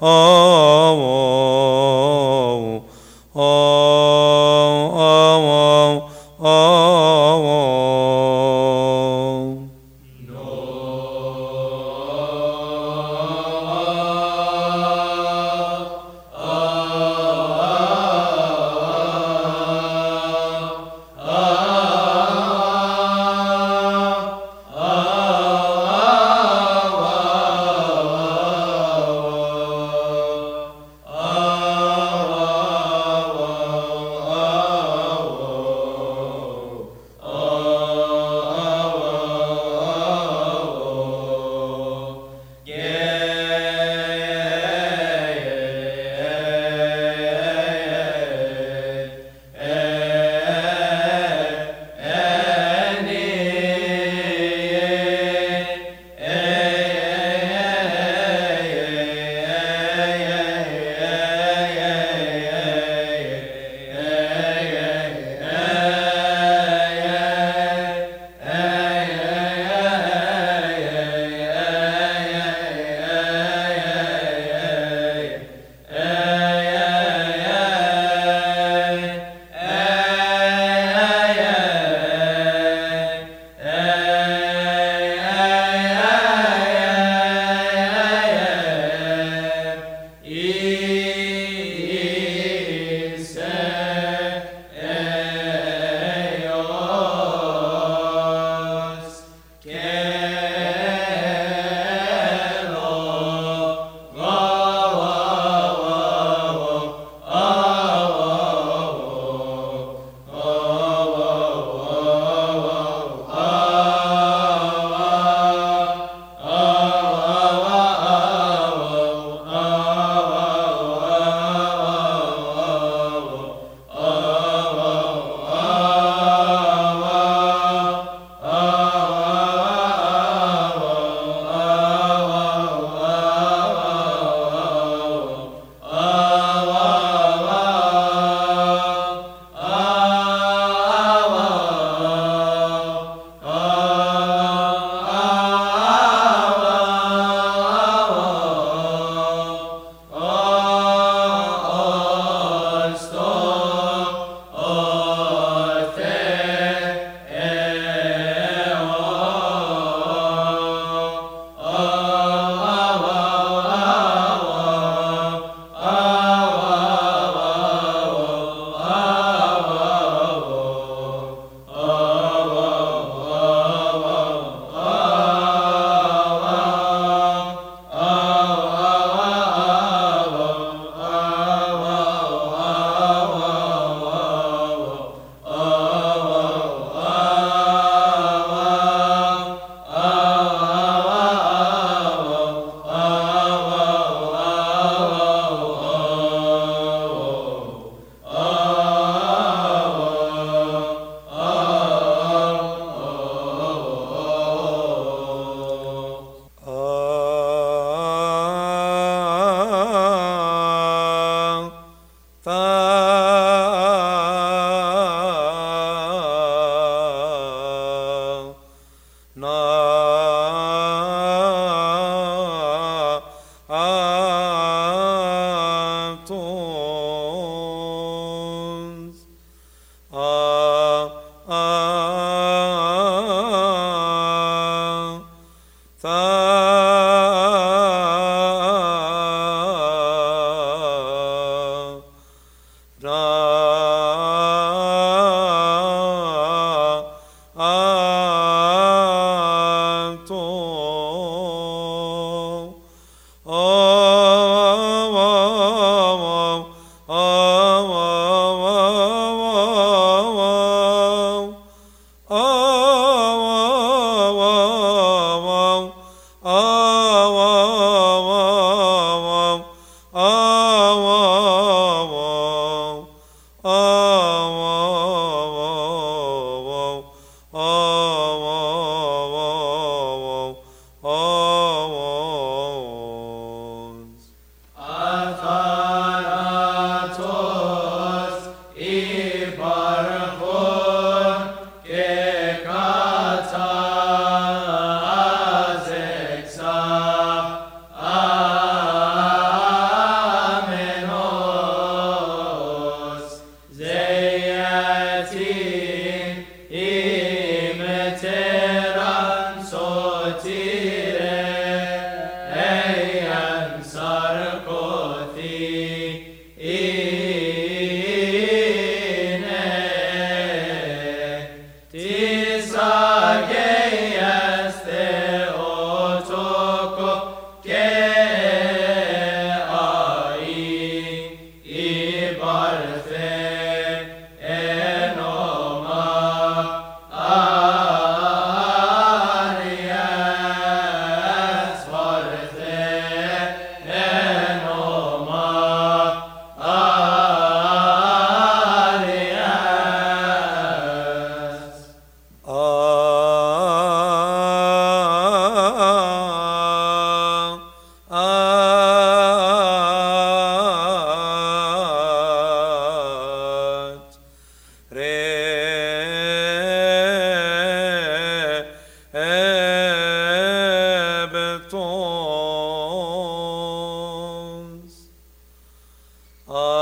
oh, 무서워 Uh,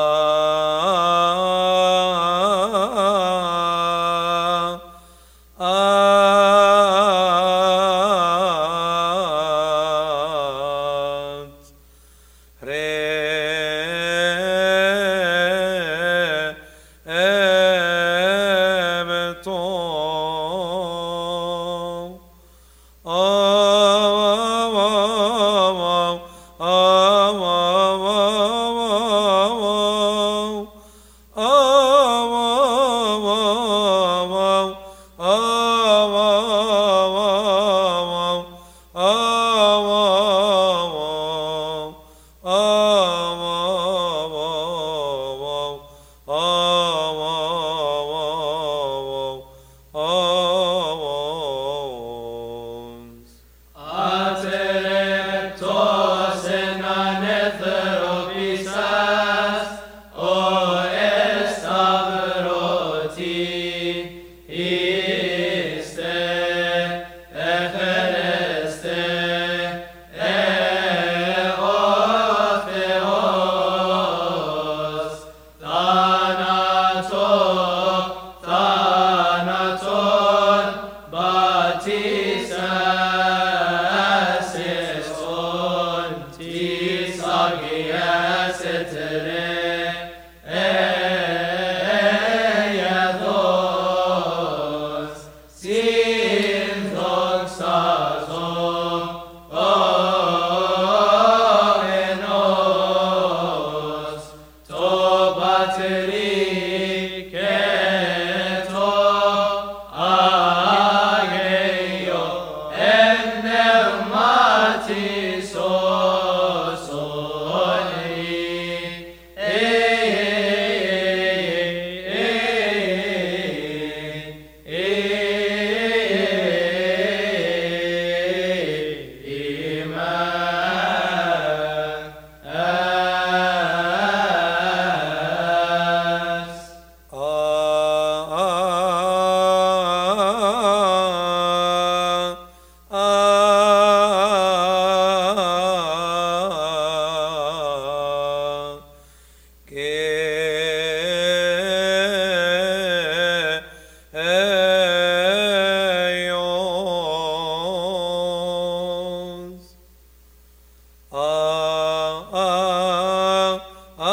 oh,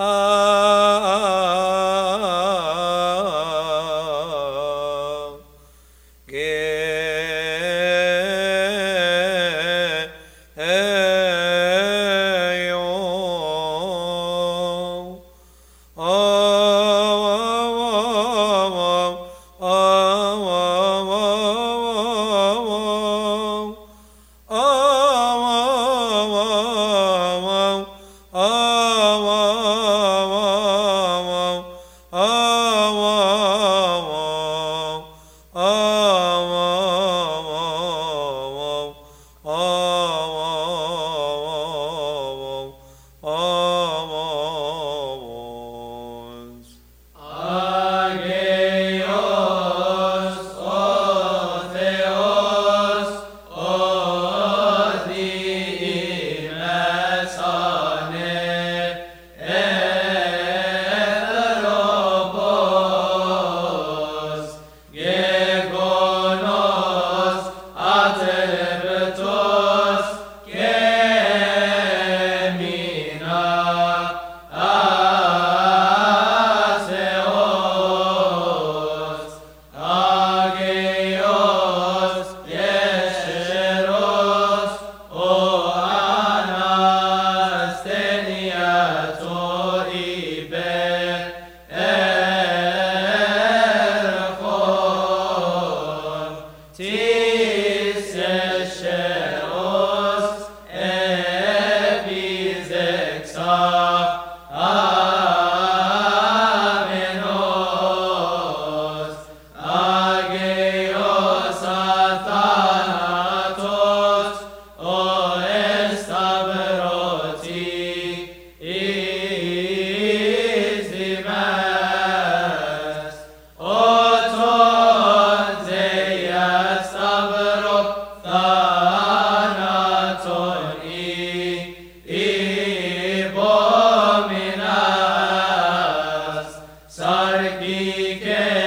oh. Oh. Sargike